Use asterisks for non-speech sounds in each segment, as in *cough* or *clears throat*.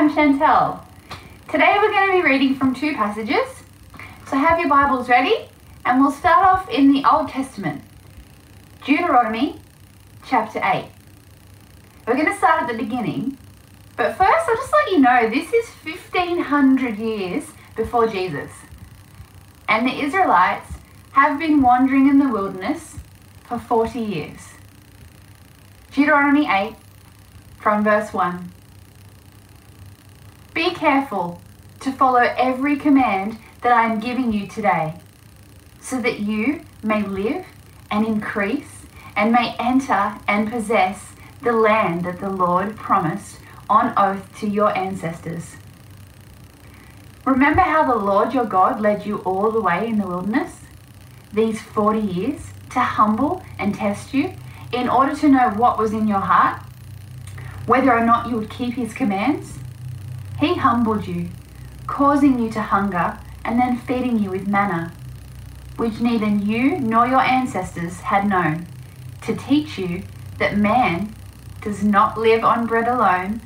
I'm Chantel. Today we're going to be reading from two passages. So have your Bibles ready and we'll start off in the Old Testament. Deuteronomy chapter 8. We're going to start at the beginning, but first I'll just let you know this is 1500 years before Jesus. And the Israelites have been wandering in the wilderness for 40 years. Deuteronomy 8 from verse 1. Be careful to follow every command that I am giving you today, so that you may live and increase and may enter and possess the land that the Lord promised on oath to your ancestors. Remember how the Lord your God led you all the way in the wilderness, these 40 years, to humble and test you in order to know what was in your heart, whether or not you would keep his commands? He humbled you, causing you to hunger and then feeding you with manna, which neither you nor your ancestors had known, to teach you that man does not live on bread alone,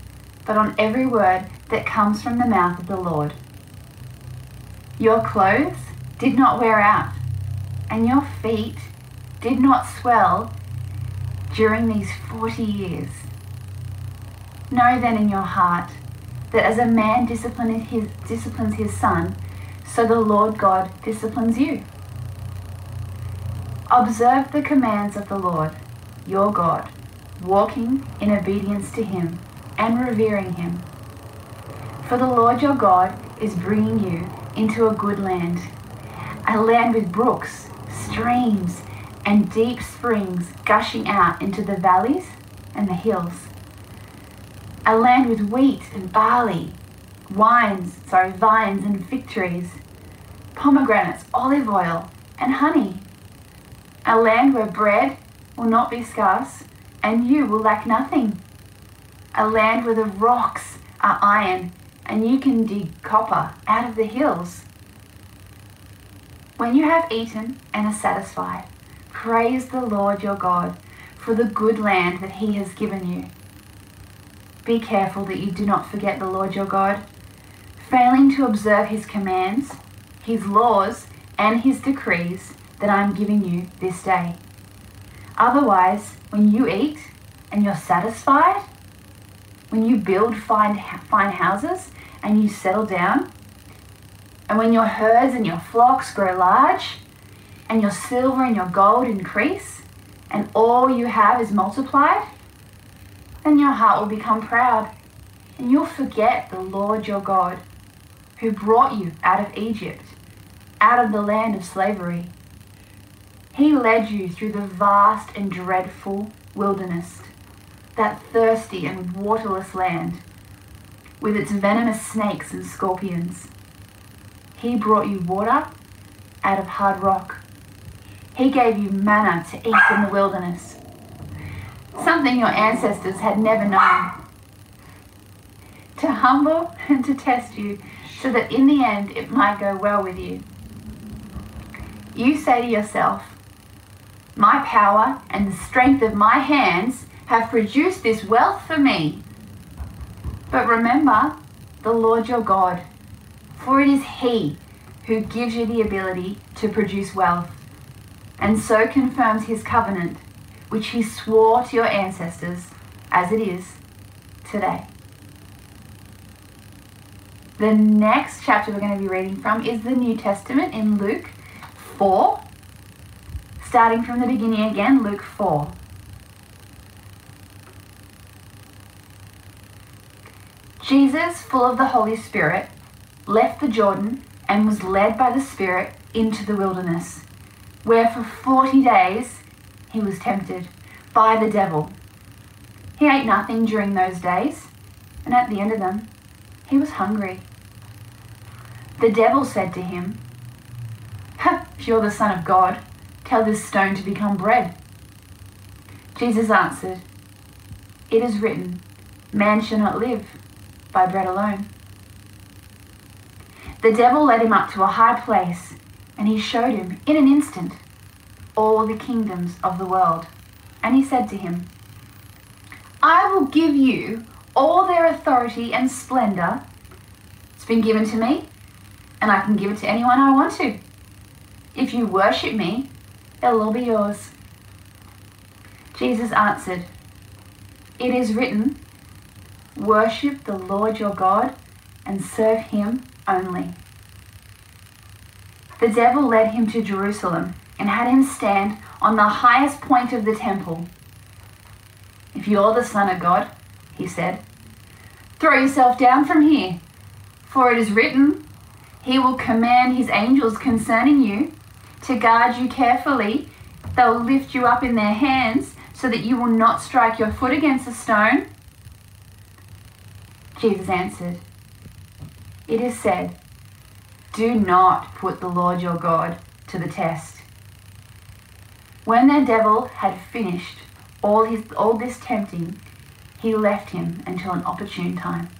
but on every word that comes from the mouth of the Lord. Your clothes did not wear out, and your feet did not swell during these 40 years. Know then in your heart that as a man disciplines his, disciplines his son, so the Lord God disciplines you. Observe the commands of the Lord, your God, walking in obedience to him and revering him. For the Lord your God is bringing you into a good land, a land with brooks, streams, and deep springs gushing out into the valleys and the hills. A land with wheat and barley, wines, sorry, vines and fig trees, pomegranates, olive oil, and honey. A land where bread will not be scarce and you will lack nothing. A land where the rocks are iron and you can dig copper out of the hills. When you have eaten and are satisfied, praise the Lord your God for the good land that he has given you. Be careful that you do not forget the Lord your God, failing to observe his commands, his laws, and his decrees that I am giving you this day. Otherwise, when you eat and you're satisfied, when you build fine, fine houses and you settle down, and when your herds and your flocks grow large, and your silver and your gold increase, and all you have is multiplied, then your heart will become proud, and you'll forget the Lord your God, who brought you out of Egypt, out of the land of slavery. He led you through the vast and dreadful wilderness, that thirsty and waterless land, with its venomous snakes and scorpions. He brought you water out of hard rock. He gave you manna to eat in the wilderness, something your ancestors had never known. To humble and to test you, so that in the end it might go well with you. You say to yourself, My power and the strength of my hands have produced this wealth for me. But remember the Lord your God, for it is He who gives you the ability to produce wealth, and so confirms His covenant, which He swore to your ancestors, as it is today. The next chapter we're going to be reading from is the New Testament in Luke 4. Starting from the beginning again, Luke 4. Jesus, full of the Holy Spirit, left the Jordan and was led by the Spirit into the wilderness, where for 40 days he was tempted by the devil. He ate nothing during those days, and at the end of them, he was hungry. The devil said to him, If you're the Son of God, tell this stone to become bread. Jesus answered, It is written, Man shall not live by bread alone. The devil led him up to a high place, and he showed him in an instant all the kingdoms of the world. And he said to him, I will give you all their authority and splendor. It's been given to me, and I can give it to anyone I want to. If you worship me, it'll all be yours. Jesus answered, It is written, Worship the Lord your God and serve him only. The devil led him to Jerusalem and had him stand on the highest point of the temple. If you're the Son of God, he said, throw yourself down from here, for it is written, He will command His angels concerning you to guard you carefully. They'll lift you up in their hands so that you will not strike your foot against a stone. Jesus answered, It is said, Do not put the Lord your God to the test. When the devil had finished all, his, all this tempting, he left him until an opportune time.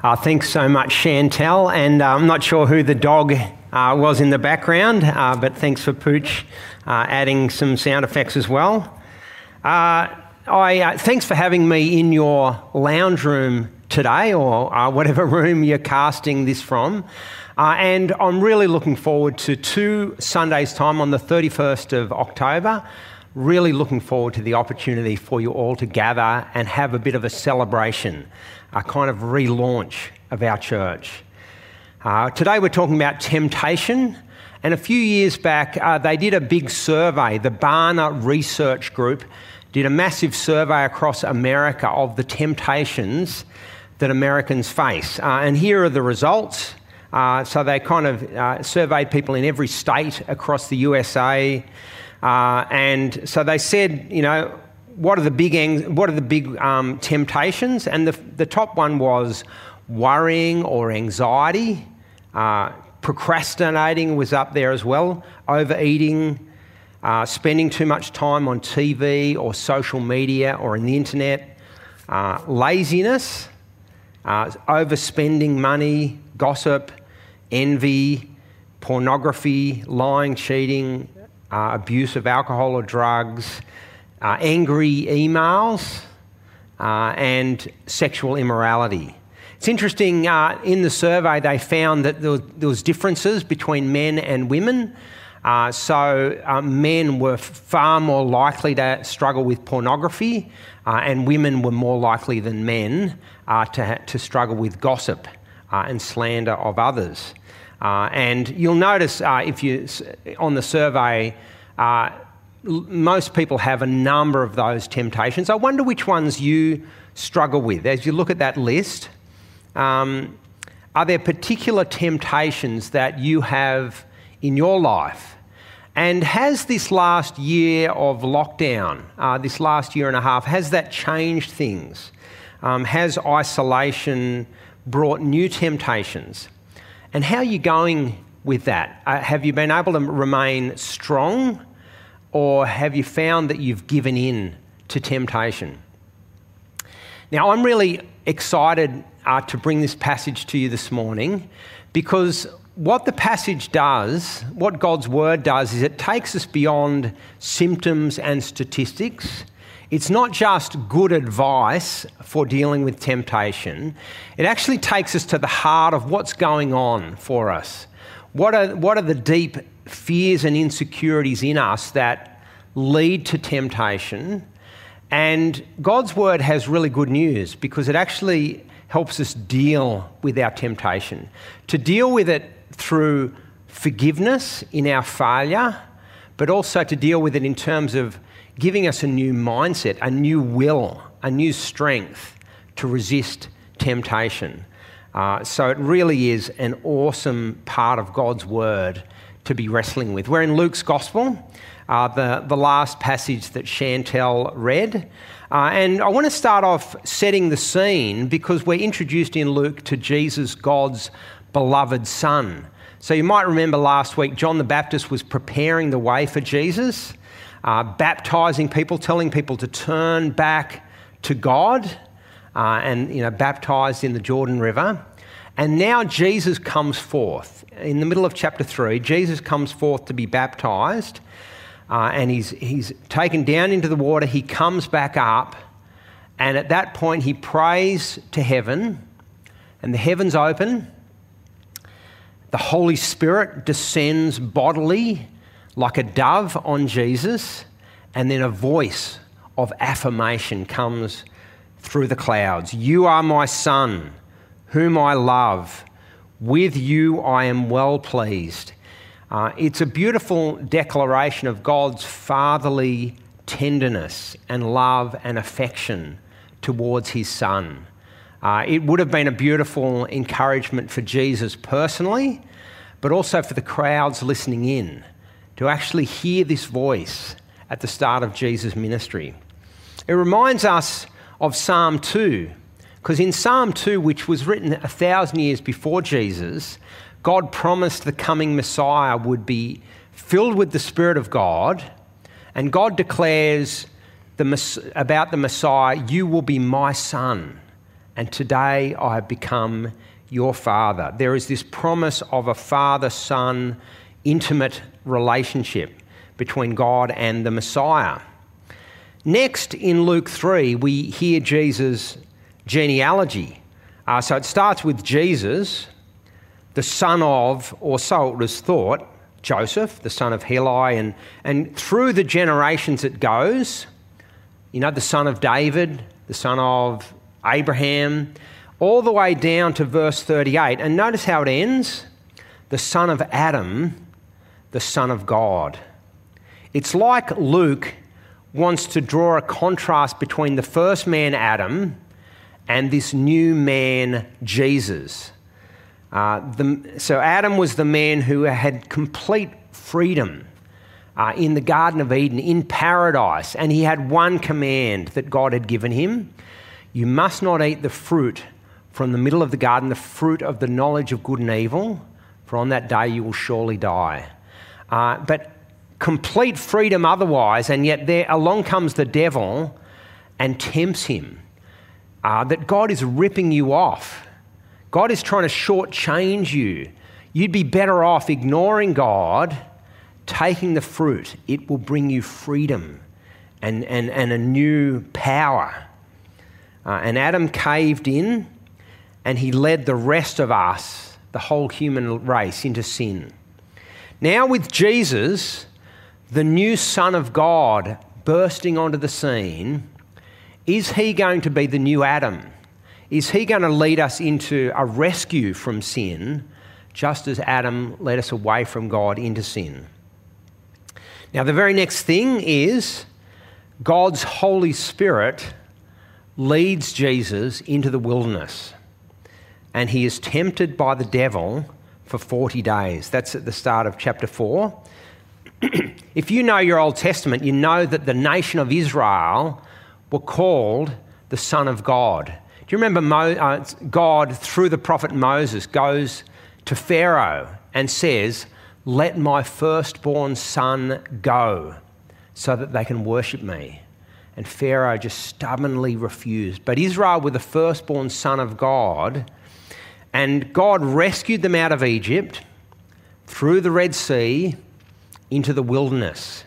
Uh, thanks so much, Chantel. And uh, I'm not sure who the dog uh, was in the background, uh, but thanks for Pooch uh, adding some sound effects as well. Uh, I, thanks for having me in your lounge room today, or whatever *laughs* room you're casting this from. And I'm really looking forward to two Sundays' time on the 31st of October really looking forward to the opportunity for you all to gather and have a bit of a celebration, a kind of relaunch of our church. Uh, today we're talking about temptation. And a few years back, uh, they did a big survey. The Barna Research Group did a massive survey across America of the temptations that Americans face. Uh, and here are the results. Uh, so they kind of uh, surveyed people in every state across the USA. Uh, and so they said, you know, what are the big, what are the big um, temptations? And the, the top one was worrying or anxiety. Uh, procrastinating was up there as well. Overeating, uh, spending too much time on TV or social media or in the internet. Uh, laziness, uh, overspending money, gossip, envy, pornography, lying, cheating, uh, abuse of alcohol or drugs, uh, angry emails, uh, and sexual immorality. It's interesting, uh, in the survey, they found that there was, there was differences between men and women. Uh, so, uh, men were far more likely to struggle with pornography, and women were more likely than men to, to struggle with gossip and slander of others. Uh, and you'll notice uh, if you on the survey, uh, most people have a number of those temptations. I wonder which ones you struggle with as you look at that list. Um, are there particular temptations that you have in your life? And has this last year of lockdown, uh, this last year and a half, has that changed things? Um, has isolation brought new temptations? And how are you going with that? Uh, have you been able to remain strong or have you found that you've given in to temptation? Now, I'm really excited uh, to bring this passage to you this morning because what the passage does, what God's word does, is it takes us beyond symptoms and statistics it's not just good advice for dealing with temptation, it actually takes us to the heart of what's going on for us. What are, what are the deep fears and insecurities in us that lead to temptation? And God's word has really good news because it actually helps us deal with our temptation. To deal with it through forgiveness in our failure, but also to deal with it in terms of giving us a new mindset, a new will, a new strength to resist temptation. Uh, so it really is an awesome part of God's word to be wrestling with. We're in Luke's gospel, uh, the, the last passage that Chantel read. Uh, and I want to start off setting the scene because we're introduced in Luke to Jesus, God's beloved Son. So you might remember last week, John the Baptist was preparing the way for Jesus uh, baptizing people, telling people to turn back to God, uh, and you know, baptized in the Jordan River. And now Jesus comes forth. In the middle of chapter 3, Jesus comes forth to be baptized, uh, and he's, he's taken down into the water. He comes back up, And at that point, he prays to heaven, and the heavens open. The Holy Spirit descends bodily like a dove on Jesus, and then a voice of affirmation comes through the clouds You are my Son, whom I love. With you I am well pleased. Uh, it's a beautiful declaration of God's fatherly tenderness and love and affection towards his son. Uh, it would have been a beautiful encouragement for Jesus personally, but also for the crowds listening in to actually hear this voice at the start of Jesus' ministry. It reminds us of Psalm 2, because in Psalm 2, which was written a thousand years before Jesus, God promised the coming Messiah would be filled with the Spirit of God, and God declares the, about the Messiah, You will be my son, and today I have become your father. There is this promise of a father son intimate relationship between God and the Messiah. Next, in Luke 3, we hear Jesus' genealogy. Uh, so it starts with Jesus, the son of, or so it was thought, Joseph, the son of Heli, and, and through the generations it goes, you know, the son of David, the son of Abraham, all the way down to verse 38. And notice how it ends the son of Adam, the son of God. It's like Luke wants to draw a contrast between the first man, Adam, and this new man, Jesus. Uh, the, so, Adam was the man who had complete freedom uh, in the Garden of Eden, in paradise, and he had one command that God had given him You must not eat the fruit from the middle of the garden, the fruit of the knowledge of good and evil, for on that day you will surely die. Uh, but complete freedom otherwise, and yet there along comes the devil and tempts him. Uh, that God is ripping you off. God is trying to shortchange you. You'd be better off ignoring God, taking the fruit. It will bring you freedom and, and, and a new power. Uh, and Adam caved in and he led the rest of us, the whole human race, into sin. Now, with Jesus, the new Son of God bursting onto the scene, is he going to be the new Adam? Is he going to lead us into a rescue from sin, just as Adam led us away from God into sin? Now, the very next thing is God's Holy Spirit leads Jesus into the wilderness, and he is tempted by the devil for 40 days. That's at the start of chapter 4. *clears throat* if you know your Old Testament, you know that the nation of Israel were called the Son of God. Do you remember Mo- uh, God, through the prophet Moses, goes to Pharaoh and says, Let my firstborn son go so that they can worship me. And Pharaoh just stubbornly refused. But Israel were the firstborn son of God, and God rescued them out of Egypt through the Red Sea into the wilderness,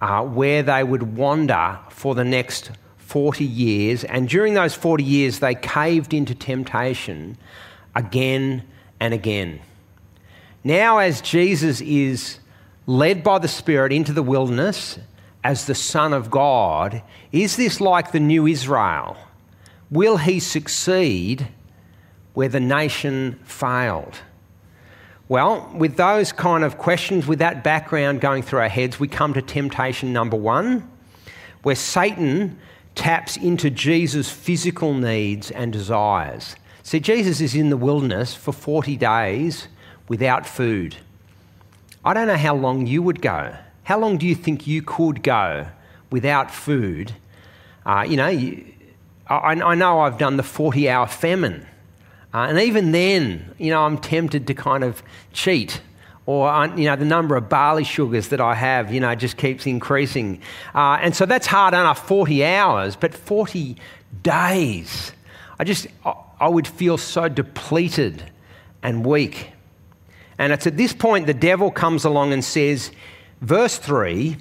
uh, where they would wander for the next 40 years. And during those 40 years, they caved into temptation again and again. Now, as Jesus is led by the Spirit into the wilderness as the Son of God, is this like the new Israel? Will he succeed where the nation failed? Well, with those kind of questions, with that background going through our heads, we come to temptation number one, where Satan taps into Jesus' physical needs and desires. See, Jesus is in the wilderness for 40 days without food. I don't know how long you would go. How long do you think you could go without food? Uh, you know, you, I, I know I've done the 40 hour famine. Uh, and even then, you know, I'm tempted to kind of cheat. Or, uh, you know, the number of barley sugars that I have, you know, just keeps increasing. Uh, and so that's hard enough, 40 hours, but 40 days. I just, I would feel so depleted and weak. And it's at this point the devil comes along and says, verse 3,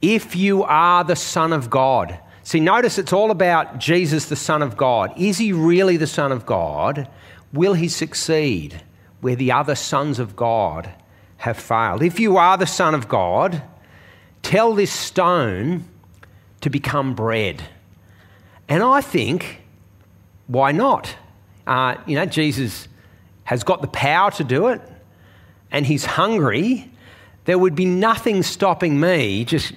if you are the Son of God. See, notice it's all about Jesus, the Son of God. Is he really the Son of God? Will he succeed where the other sons of God have failed? If you are the Son of God, tell this stone to become bread. And I think, why not? Uh, you know, Jesus has got the power to do it, and he's hungry. There would be nothing stopping me just,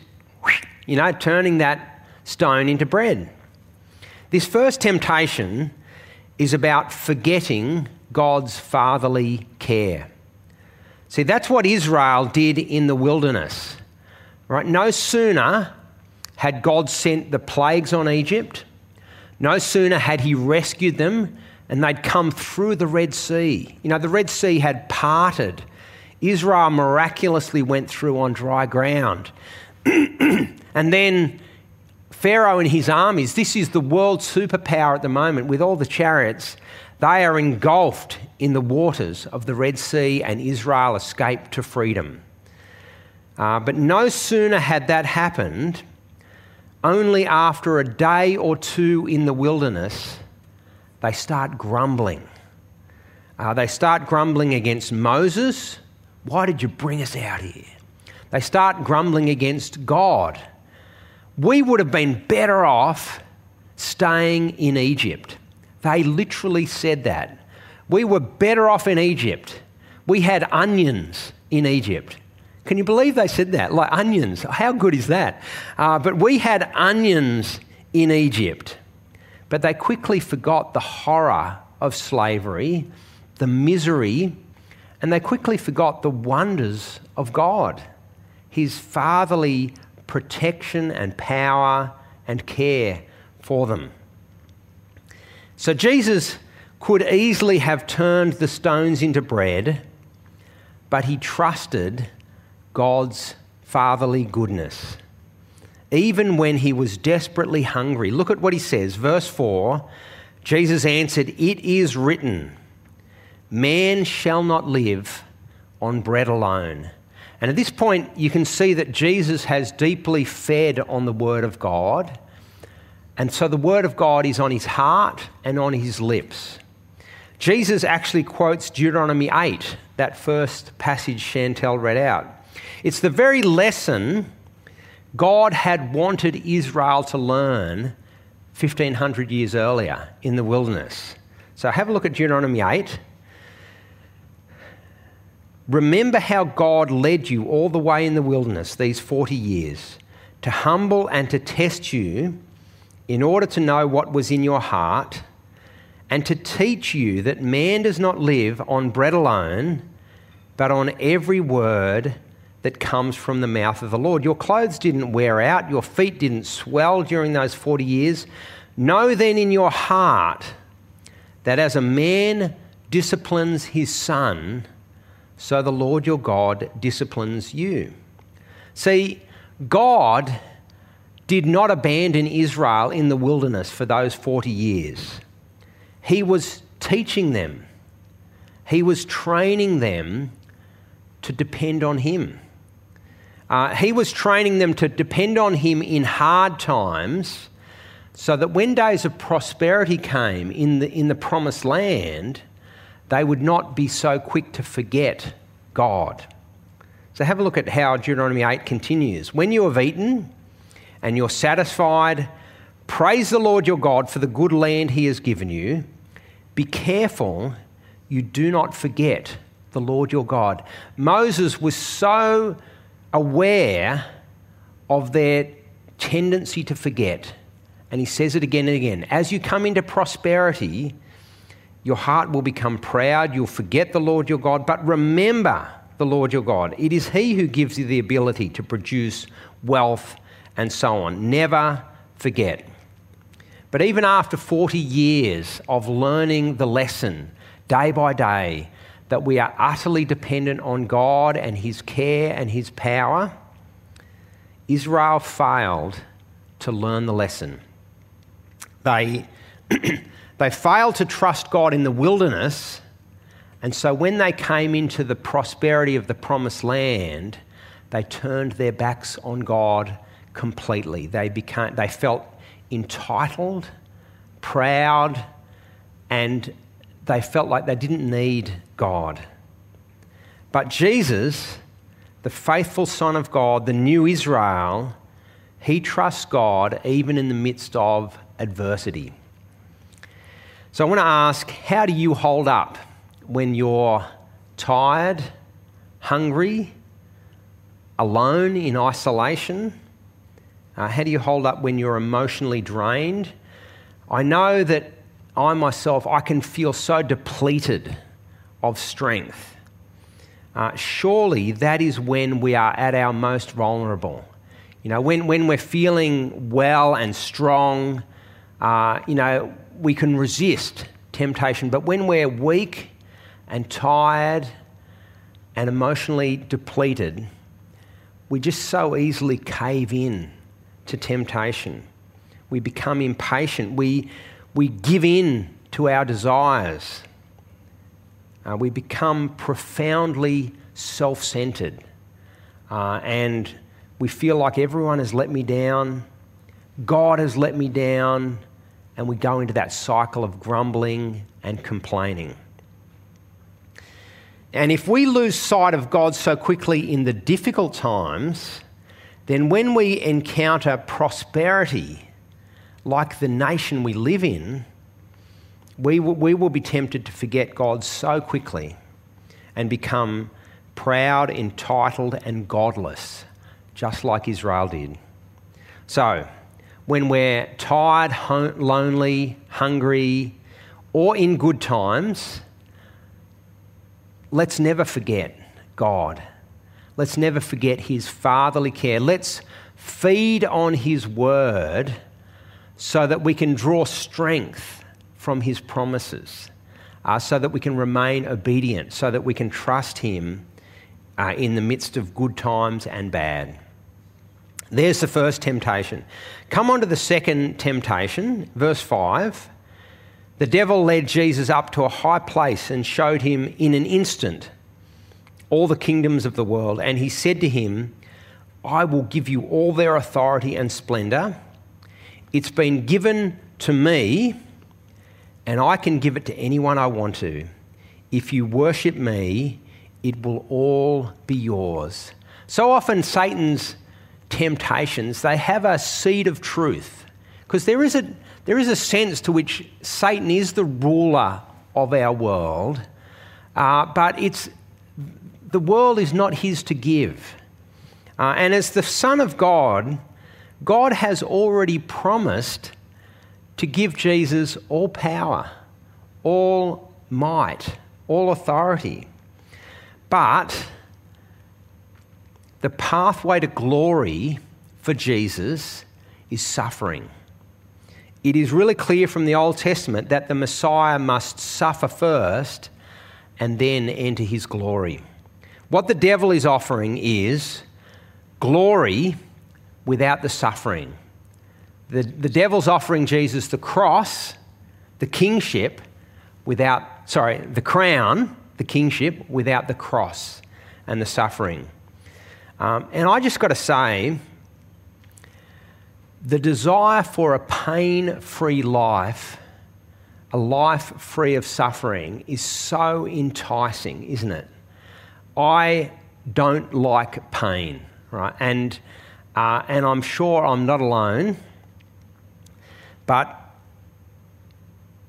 you know, turning that stone into bread. This first temptation is about forgetting God's fatherly care. See, that's what Israel did in the wilderness. Right? No sooner had God sent the plagues on Egypt, no sooner had he rescued them and they'd come through the Red Sea. You know, the Red Sea had parted. Israel miraculously went through on dry ground. *clears throat* and then Pharaoh and his armies, this is the world superpower at the moment with all the chariots. They are engulfed in the waters of the Red Sea, and Israel escaped to freedom. Uh, but no sooner had that happened, only after a day or two in the wilderness, they start grumbling. Uh, they start grumbling against Moses. Why did you bring us out here? They start grumbling against God we would have been better off staying in Egypt. They literally said that. We were better off in Egypt. We had onions in Egypt. Can you believe they said that? Like onions. How good is that? Uh, but we had onions in Egypt. But they quickly forgot the horror of slavery, the misery, and they quickly forgot the wonders of God, His fatherly protection and power and care for them. So Jesus could easily have turned the stones into bread, but he trusted God's fatherly goodness. Even when he was desperately hungry. Look at what he says, verse 4 Jesus answered, It is written, Man shall not live on bread alone and at this point, you can see that Jesus has deeply fed on the Word of God. And so the Word of God is on his heart and on his lips. Jesus actually quotes Deuteronomy 8, that first passage Chantel read out. It's the very lesson God had wanted Israel to learn 1500 years earlier in the wilderness. So have a look at Deuteronomy 8. Remember how God led you all the way in the wilderness these 40 years to humble and to test you in order to know what was in your heart and to teach you that man does not live on bread alone, but on every word that comes from the mouth of the Lord. Your clothes didn't wear out, your feet didn't swell during those 40 years. Know then in your heart that as a man disciplines his son, so the Lord your God disciplines you. See, God did not abandon Israel in the wilderness for those 40 years. He was teaching them, He was training them to depend on Him. Uh, he was training them to depend on Him in hard times so that when days of prosperity came in the, in the promised land, they would not be so quick to forget God. So have a look at how Deuteronomy 8 continues. When you have eaten and you're satisfied, praise the Lord your God for the good land he has given you. Be careful you do not forget the Lord your God. Moses was so aware of their tendency to forget, and he says it again and again. As you come into prosperity, your heart will become proud. You'll forget the Lord your God. But remember the Lord your God. It is He who gives you the ability to produce wealth and so on. Never forget. But even after 40 years of learning the lesson day by day that we are utterly dependent on God and His care and His power, Israel failed to learn the lesson. They *clears throat* They failed to trust God in the wilderness, and so when they came into the prosperity of the promised land, they turned their backs on God completely. They, became, they felt entitled, proud, and they felt like they didn't need God. But Jesus, the faithful Son of God, the new Israel, he trusts God even in the midst of adversity. So I want to ask how do you hold up when you're tired, hungry, alone in isolation? Uh, how do you hold up when you're emotionally drained? I know that I myself, I can feel so depleted of strength. Uh, surely that is when we are at our most vulnerable. You know, when, when we're feeling well and strong, uh, you know, we can resist temptation. But when we're weak and tired and emotionally depleted, we just so easily cave in to temptation. We become impatient. We, we give in to our desires. Uh, we become profoundly self centered. Uh, and we feel like everyone has let me down, God has let me down, and we go into that cycle of grumbling and complaining. And if we lose sight of God so quickly in the difficult times, then when we encounter prosperity, like the nation we live in, we we will be tempted to forget God so quickly and become proud, entitled, and godless, just like Israel did. So, when we're tired, lonely, hungry, or in good times, let's never forget God. Let's never forget His fatherly care. Let's feed on His word so that we can draw strength from His promises, uh, so that we can remain obedient, so that we can trust Him uh, in the midst of good times and bad. There's the first temptation. Come on to the second temptation, verse 5. The devil led Jesus up to a high place and showed him in an instant all the kingdoms of the world. And he said to him, I will give you all their authority and splendor. It's been given to me, and I can give it to anyone I want to. If you worship me, it will all be yours. So often, Satan's temptations, they have a seed of truth. Because there is a there is a sense to which Satan is the ruler of our world, uh, but it's, the world is not his to give. Uh, and as the Son of God, God has already promised to give Jesus all power, all might, all authority. But the pathway to glory for Jesus is suffering it is really clear from the Old Testament that the Messiah must suffer first and then enter his glory. What the devil is offering is glory without the suffering. The, the devil's offering Jesus the cross, the kingship, without, sorry, the crown, the kingship, without the cross and the suffering. Um, and I just got to say, the desire for a pain free life, a life free of suffering, is so enticing, isn't it? I don't like pain, right? And, uh, and I'm sure I'm not alone, but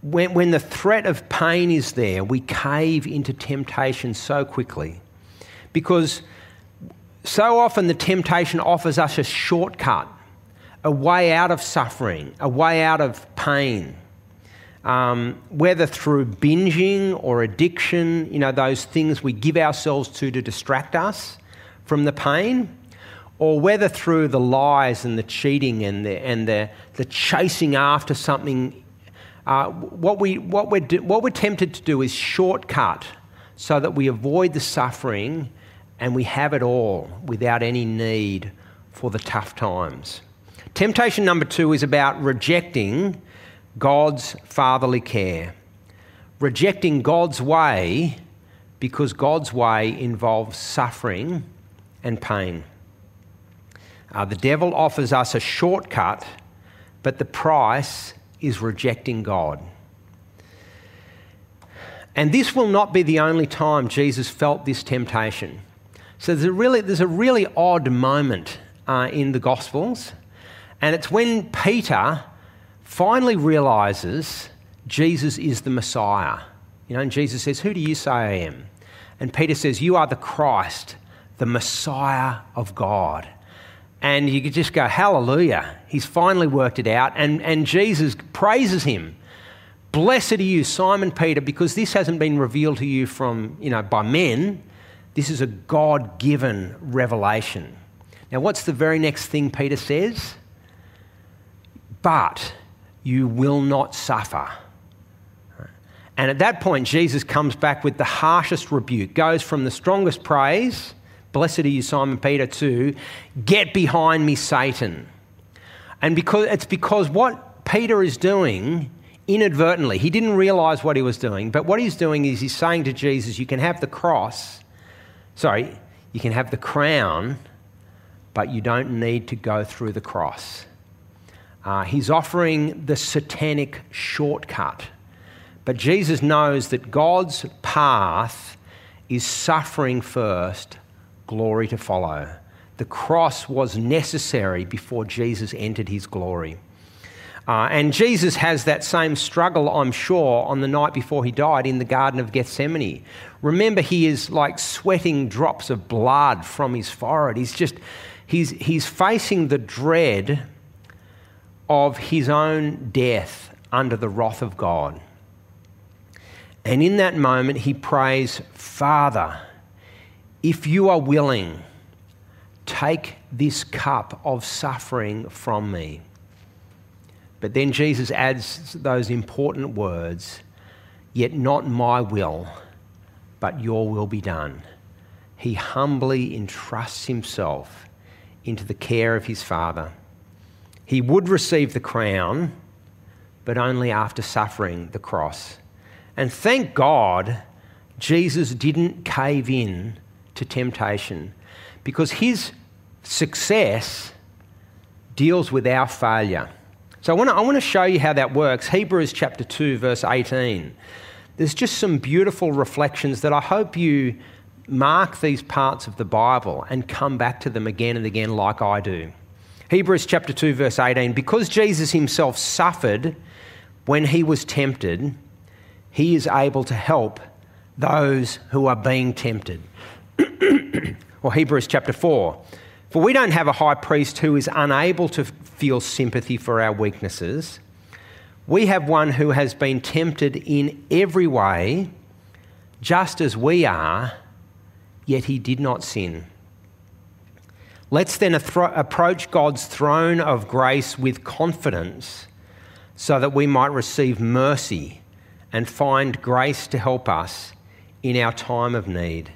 when, when the threat of pain is there, we cave into temptation so quickly because so often the temptation offers us a shortcut a way out of suffering, a way out of pain. Um, whether through binging or addiction, you know, those things we give ourselves to to distract us from the pain, or whether through the lies and the cheating and the, and the, the chasing after something. Uh, what, we, what, we're do, what we're tempted to do is shortcut so that we avoid the suffering and we have it all without any need for the tough times. Temptation number two is about rejecting God's fatherly care, rejecting God's way because God's way involves suffering and pain. Uh, the devil offers us a shortcut but the price is rejecting God. And this will not be the only time Jesus felt this temptation. So there's a really, there's a really odd moment uh, in the Gospels, and it's when Peter finally realizes Jesus is the Messiah. You know, and Jesus says, Who do you say I am? And Peter says, You are the Christ, the Messiah of God. And you could just go, Hallelujah. He's finally worked it out. And, and Jesus praises him. Blessed are you, Simon Peter, because this hasn't been revealed to you from, you know, by men. This is a God given revelation. Now, what's the very next thing Peter says? But you will not suffer. And at that point, Jesus comes back with the harshest rebuke, goes from the strongest praise, blessed are you, Simon Peter, to get behind me, Satan. And because it's because what Peter is doing inadvertently, he didn't realize what he was doing, but what he's doing is he's saying to Jesus, You can have the cross, sorry, you can have the crown, but you don't need to go through the cross. Uh, he's offering the satanic shortcut but Jesus knows that God's path is suffering first, glory to follow. The cross was necessary before Jesus entered his glory. Uh, and Jesus has that same struggle, I'm sure, on the night before he died in the Garden of Gethsemane. Remember, he is like sweating drops of blood from his forehead. He's just, he's, he's facing the dread of his own death under the wrath of God. And in that moment, he prays, Father, if you are willing, take this cup of suffering from me. But then Jesus adds those important words, Yet not my will, but your will be done. He humbly entrusts himself into the care of his Father. He would receive the crown, but only after suffering the cross. And thank God Jesus didn't cave in to temptation because his success deals with our failure. So I want, to, I show you how that works. Hebrews chapter 2, verse 18. There's just some beautiful reflections that I hope you mark these parts of the Bible and come back to them again and again, like I do. Hebrews chapter 2, verse 18. Because Jesus himself suffered when he was tempted, he is able to help those who are being tempted. *clears throat* or Hebrews chapter 4. For we don't have a high priest who is unable to feel sympathy for our weaknesses. We have one who has been tempted in every way, just as we are, yet he did not sin. Let's then approach God's throne of grace with confidence so that we might receive mercy and find grace to help us in our time of need.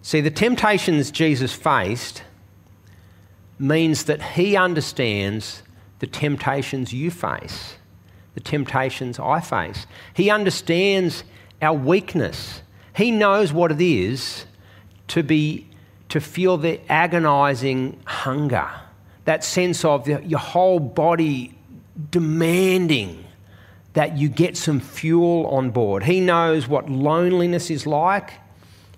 See, the temptations Jesus faced means that he understands the temptations you face, the temptations I face. He understands our weakness. He knows what it is to be to feel the agonizing hunger, that sense of your whole body demanding that you get some fuel on board. He knows what loneliness is like.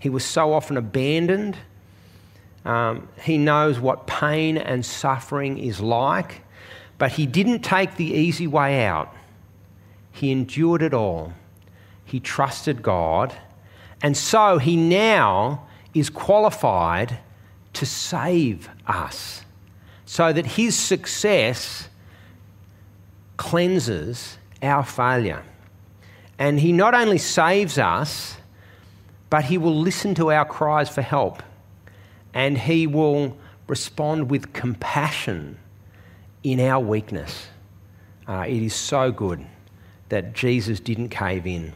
He was so often abandoned. Um, he knows what pain and suffering is like, but he didn't take the easy way out. He endured it all. He trusted God, and so he now is qualified to save us so that his success cleanses our failure. And He not only saves us, but He will listen to our cries for help and He will respond with compassion in our weakness. Uh, it is so good that Jesus didn't cave in.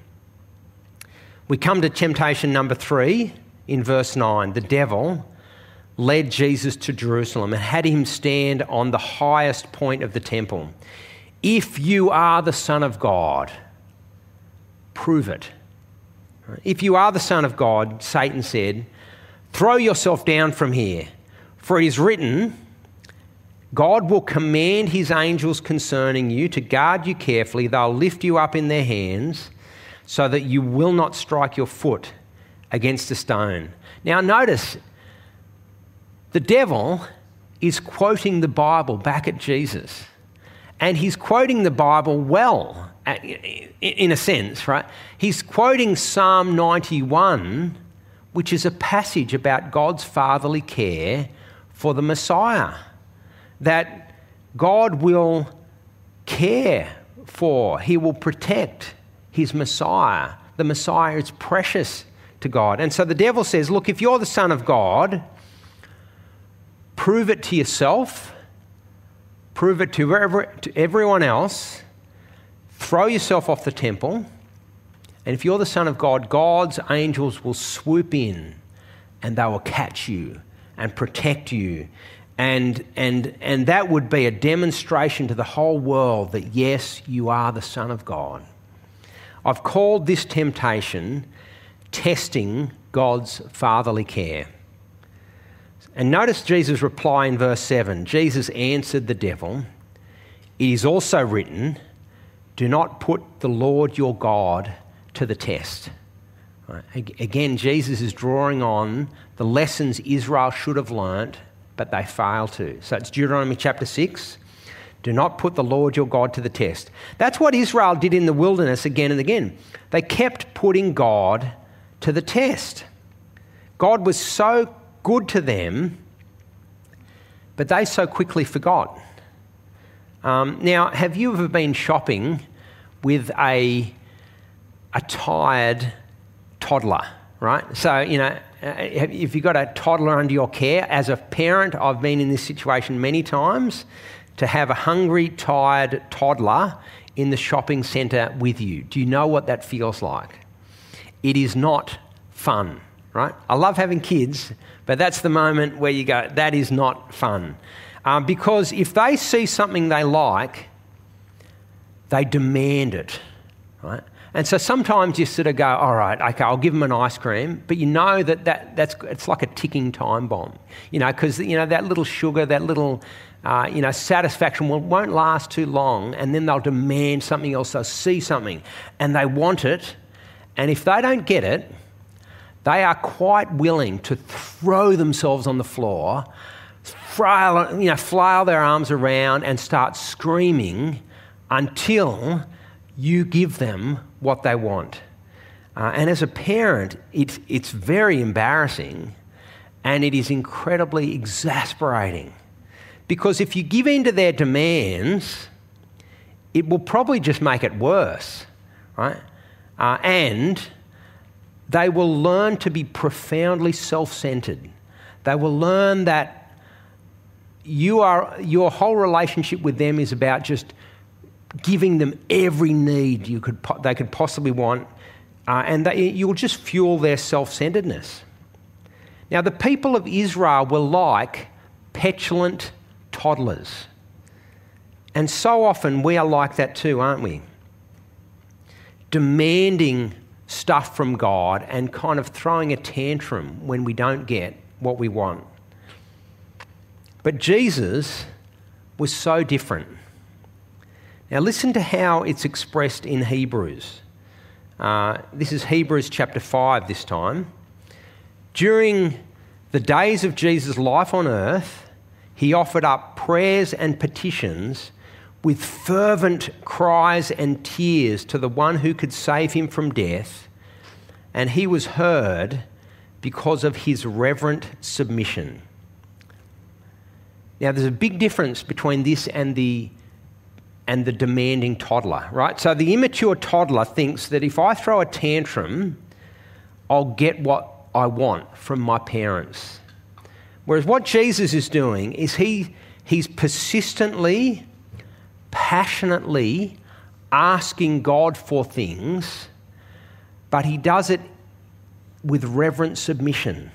We come to temptation number three in verse 9. The devil led Jesus to Jerusalem and had him stand on the highest point of the temple. If you are the Son of God, prove it. If you are the Son of God, Satan said, throw yourself down from here, for it is written, God will command his angels concerning you to guard you carefully. They'll lift you up in their hands so that you will not strike your foot against a stone. Now, notice the devil is quoting the Bible back at Jesus. And he's quoting the Bible well, uh, in a sense, right? He's quoting Psalm 91, which is a passage about God's fatherly care for the Messiah. That God will care for, He will protect, his Messiah. The Messiah is precious to God. And so the devil says, Look, if you're the Son of God, prove it to yourself, prove it to, every, to everyone else, throw yourself off the temple. And if you're the Son of God, God's angels will swoop in and they will catch you and protect you. And, and, and that would be a demonstration to the whole world that, yes, you are the Son of God. I've called this temptation testing God's fatherly care. And notice Jesus' reply in verse 7. Jesus answered the devil, It is also written, Do not put the Lord your God to the test. Again, Jesus is drawing on the lessons Israel should have learnt, but they fail to. So it's Deuteronomy chapter 6. Do not put the Lord your God to the test. That's what Israel did in the wilderness again and again. They kept putting God to the test. God was so good to them, but they so quickly forgot. Um, now, have you ever been shopping with a, a tired toddler, right? So, you know, uh, if you've got a toddler under your care, as a parent, I've been in this situation many times to have a hungry, tired toddler in the shopping centre with you. Do you know what that feels like? It is not fun, right? I love having kids, but that's the moment where you go, that is not fun. Um, because if they see something they like, they demand it, right? And so sometimes you sort of go, all right, okay, I'll give them an ice cream, but you know that, that that's, it's like a ticking time bomb, you know, because, you know, that little sugar, that little uh, you know, satisfaction will, won't last too long, and then they'll demand something else. They'll see something, and they want it. And if they don't get it, they are quite willing to throw themselves on the floor, flail, you know, flail their arms around, and start screaming until you give them what they want. Uh, and as a parent, it's, it's very embarrassing and it is incredibly exasperating because if you give in to their demands, it will probably just make it worse, right? Uh, and they will learn to be profoundly self centered. They will learn that you are, your whole relationship with them is about just giving them every need you could, they could possibly want, uh, and they, you'll just fuel their self centeredness. Now, the people of Israel were like petulant, toddlers. And so often we are like that too, aren't we? Demanding stuff from God and kind of throwing a tantrum when we don't get what we want. But Jesus was so different. Now, listen to how it's expressed in Hebrews. Uh, this is Hebrews chapter 5 this time. During the days of Jesus' life on earth, he offered up prayers and petitions with fervent cries and tears to the one who could save him from death, and he was heard because of his reverent submission. Now, there's a big difference between this and the, and the demanding toddler, right? So, the immature toddler thinks that if I throw a tantrum, I'll get what I want from my parents. Whereas what Jesus is doing is he, he's persistently, passionately asking God for things, but he does it with reverent submission.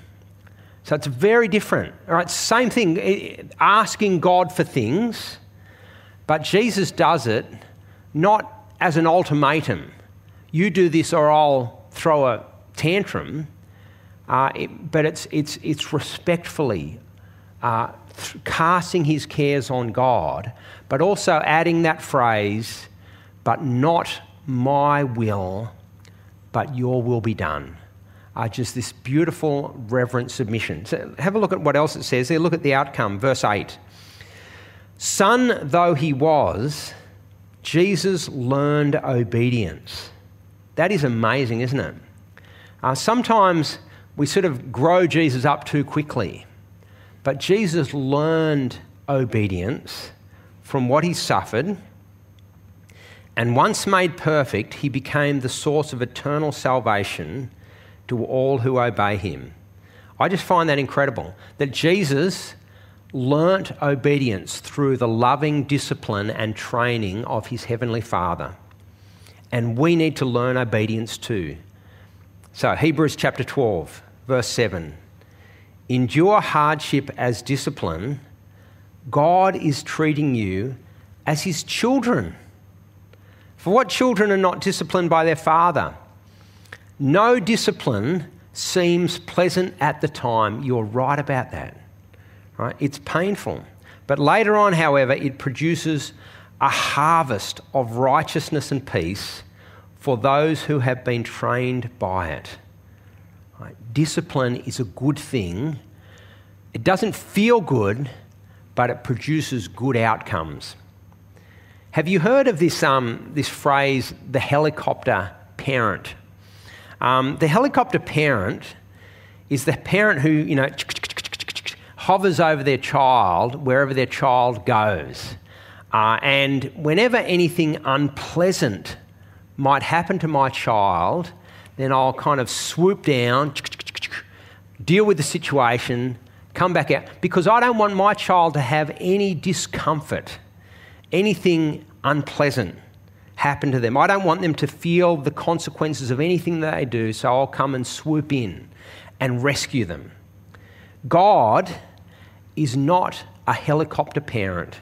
So it's very different. All right, same thing, eh, asking God for things, but Jesus does it not as an ultimatum. You do this or I'll throw a tantrum. Uh, it, but it's, it's, it's respectfully uh, th- casting his cares on God, but also adding that phrase, but not my will, but your will be done. Uh, just this beautiful, reverent submission. So have a look at what else it says there. Look at the outcome, verse 8. Son though he was, Jesus learned obedience. That is amazing, isn't it? Uh, sometimes we sort of grow Jesus up too quickly, but Jesus learned obedience from what he suffered. And once made perfect, he became the source of eternal salvation to all who obey him. I just find that incredible that Jesus learnt obedience through the loving discipline and training of his heavenly Father. And we need to learn obedience too. So, Hebrews chapter 12, verse 7 Endure hardship as discipline. God is treating you as his children. For what children are not disciplined by their father? No discipline seems pleasant at the time. You're right about that. Right? It's painful. But later on, however, it produces a harvest of righteousness and peace for those who have been trained by it. Right? Discipline is a good thing. It doesn't feel good, but it produces good outcomes. Have you heard of this, um, this phrase, the helicopter parent? Um, the helicopter parent is the parent who, you know, hovers over their child wherever their child goes. Uh, and whenever anything unpleasant might happen to my child, then I'll kind of swoop down, deal with the situation, come back out, because I don't want my child to have any discomfort, anything unpleasant happen to them. I don't want them to feel the consequences of anything they do, so I'll come and swoop in and rescue them. God is not a helicopter parent,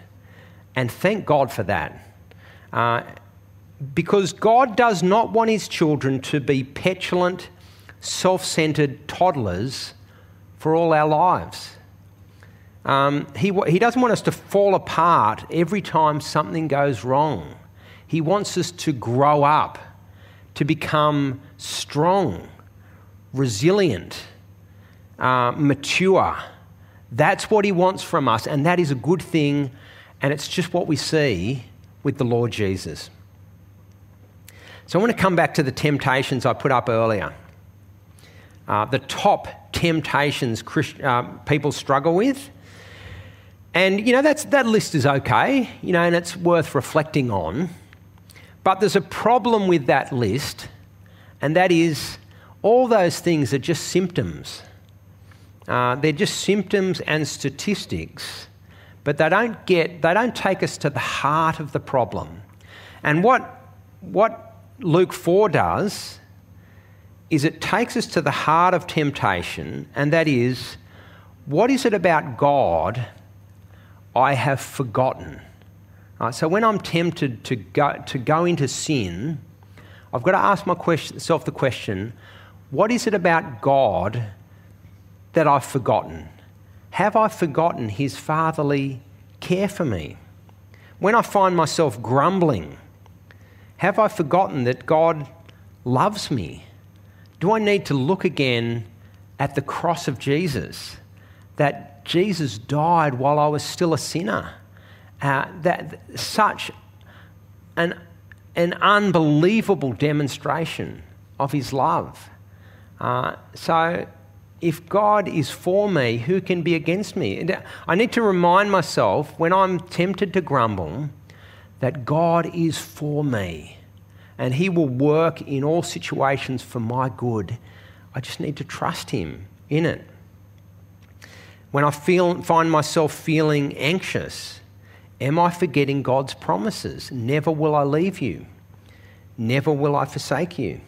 and thank God for that. Uh, because God does not want his children to be petulant, self centered toddlers for all our lives. Um, he, he doesn't want us to fall apart every time something goes wrong. He wants us to grow up, to become strong, resilient, uh, mature. That's what He wants from us, and that is a good thing, and it's just what we see with the Lord Jesus. So I want to come back to the temptations I put up earlier. Uh, the top temptations Christ, uh, people struggle with. And, you know, that's, that list is okay, you know, and it's worth reflecting on. But there's a problem with that list, and that is all those things are just symptoms. Uh, they're just symptoms and statistics, but they don't get they don't take us to the heart of the problem. And what what Luke 4 does is it takes us to the heart of temptation, and that is what is it about God I have forgotten? Right, so when I'm tempted to go, to go into sin, I've got to ask myself the question what is it about God that I've forgotten? Have I forgotten his fatherly care for me? When I find myself grumbling, have I forgotten that God loves me? Do I need to look again at the cross of Jesus? That Jesus died while I was still a sinner uh, that such an, an unbelievable demonstration of his love. Uh, so, if God is for me, who can be against me? I need to remind myself when I'm tempted to grumble that God is for me and He will work in all situations for my good. I just need to trust Him in it. When I feel, find myself feeling anxious, Am I forgetting God's promises? Never will I leave you. Never will I forsake you.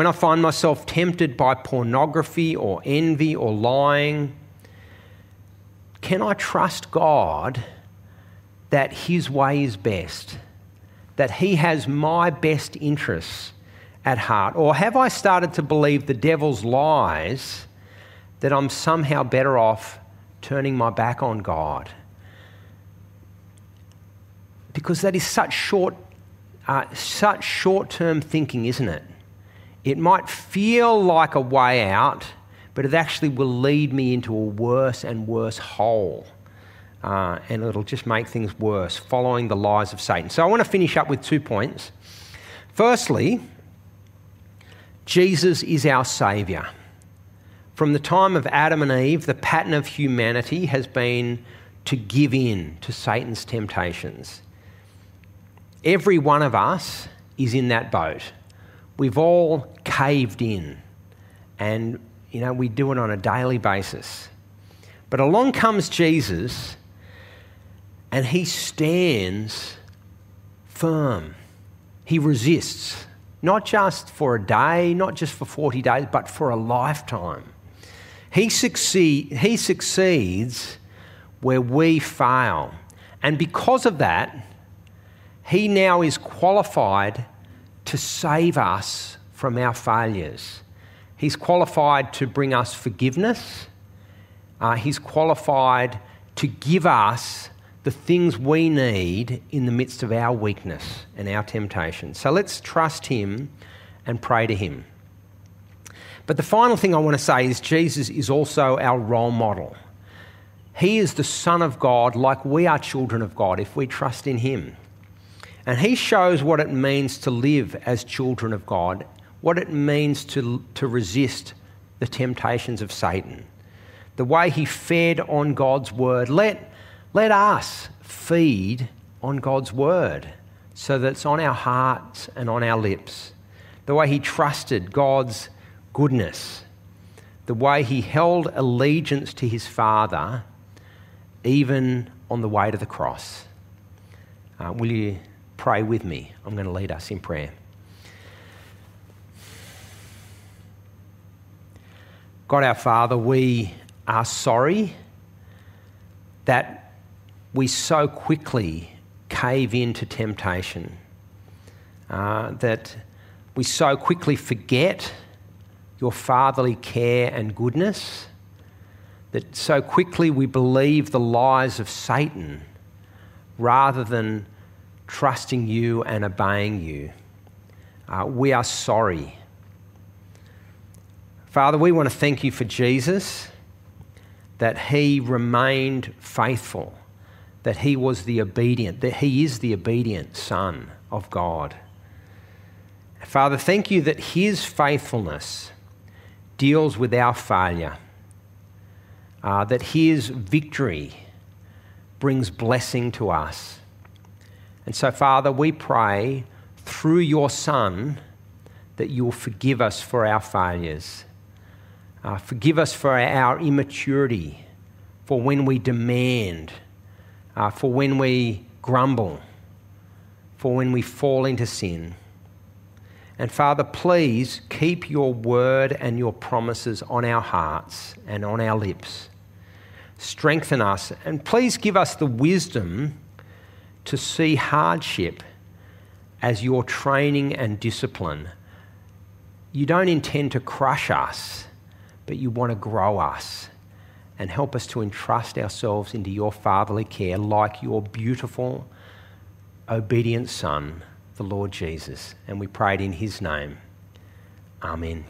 When I find myself tempted by pornography or envy or lying, can I trust God that His way is best? That He has my best interests at heart? Or have I started to believe the devil's lies that I'm somehow better off turning my back on God. Because that is such short, uh, such short-term thinking, isn't it? It might feel like a way out, but it actually will lead me into a worse and worse hole. Uh, and it'll just make things worse, following the lies of Satan. So I want to finish up with two points. Firstly, Jesus is our Saviour. From the time of Adam and Eve, the pattern of humanity has been to give in to Satan's temptations. Every one of us is in that boat. We've all caved in, and you know, we do it on a daily basis. But along comes Jesus, and he stands firm. He resists, not just for a day, not just for 40 days, but for a lifetime. He, succeed, he succeeds where we fail. And because of that, he now is qualified to save us from our failures. He's qualified to bring us forgiveness. Uh, he's qualified to give us the things we need in the midst of our weakness and our temptation. So let's trust Him and pray to Him. But the final thing I want to say is Jesus is also our role model. He is the Son of God, like we are children of God if we trust in Him. And He shows what it means to live as children of God, what it means to, to resist the temptations of Satan, the way He fed on God's Word. Let, let us feed on God's Word so that it's on our hearts and on our lips. The way He trusted God's goodness, the way he held allegiance to his Father even on the way to the cross. Uh, will you pray with me? I'm going to lead us in prayer. God our Father, we are sorry that we so quickly cave into temptation, uh, that we so quickly forget your fatherly care and goodness, that so quickly we believe the lies of Satan rather than trusting you and obeying you. Uh, we are sorry. Father, we want to thank you for Jesus, that he remained faithful, that he was the obedient, that he is the obedient Son of God. Father, thank you that his faithfulness deals with our failure, uh, that his victory brings blessing to us. And so, Father, we pray through your Son that you will forgive us for our failures. Uh, forgive us for our immaturity, for when we demand, uh, for when we grumble, for when we fall into sin. And Father, please keep your word and your promises on our hearts and on our lips. Strengthen us and please give us the wisdom to see hardship as your training and discipline. You don't intend to crush us, but you want to grow us and help us to entrust ourselves into your fatherly care like your beautiful, obedient Son the Lord Jesus. And we prayed in his name. Amen.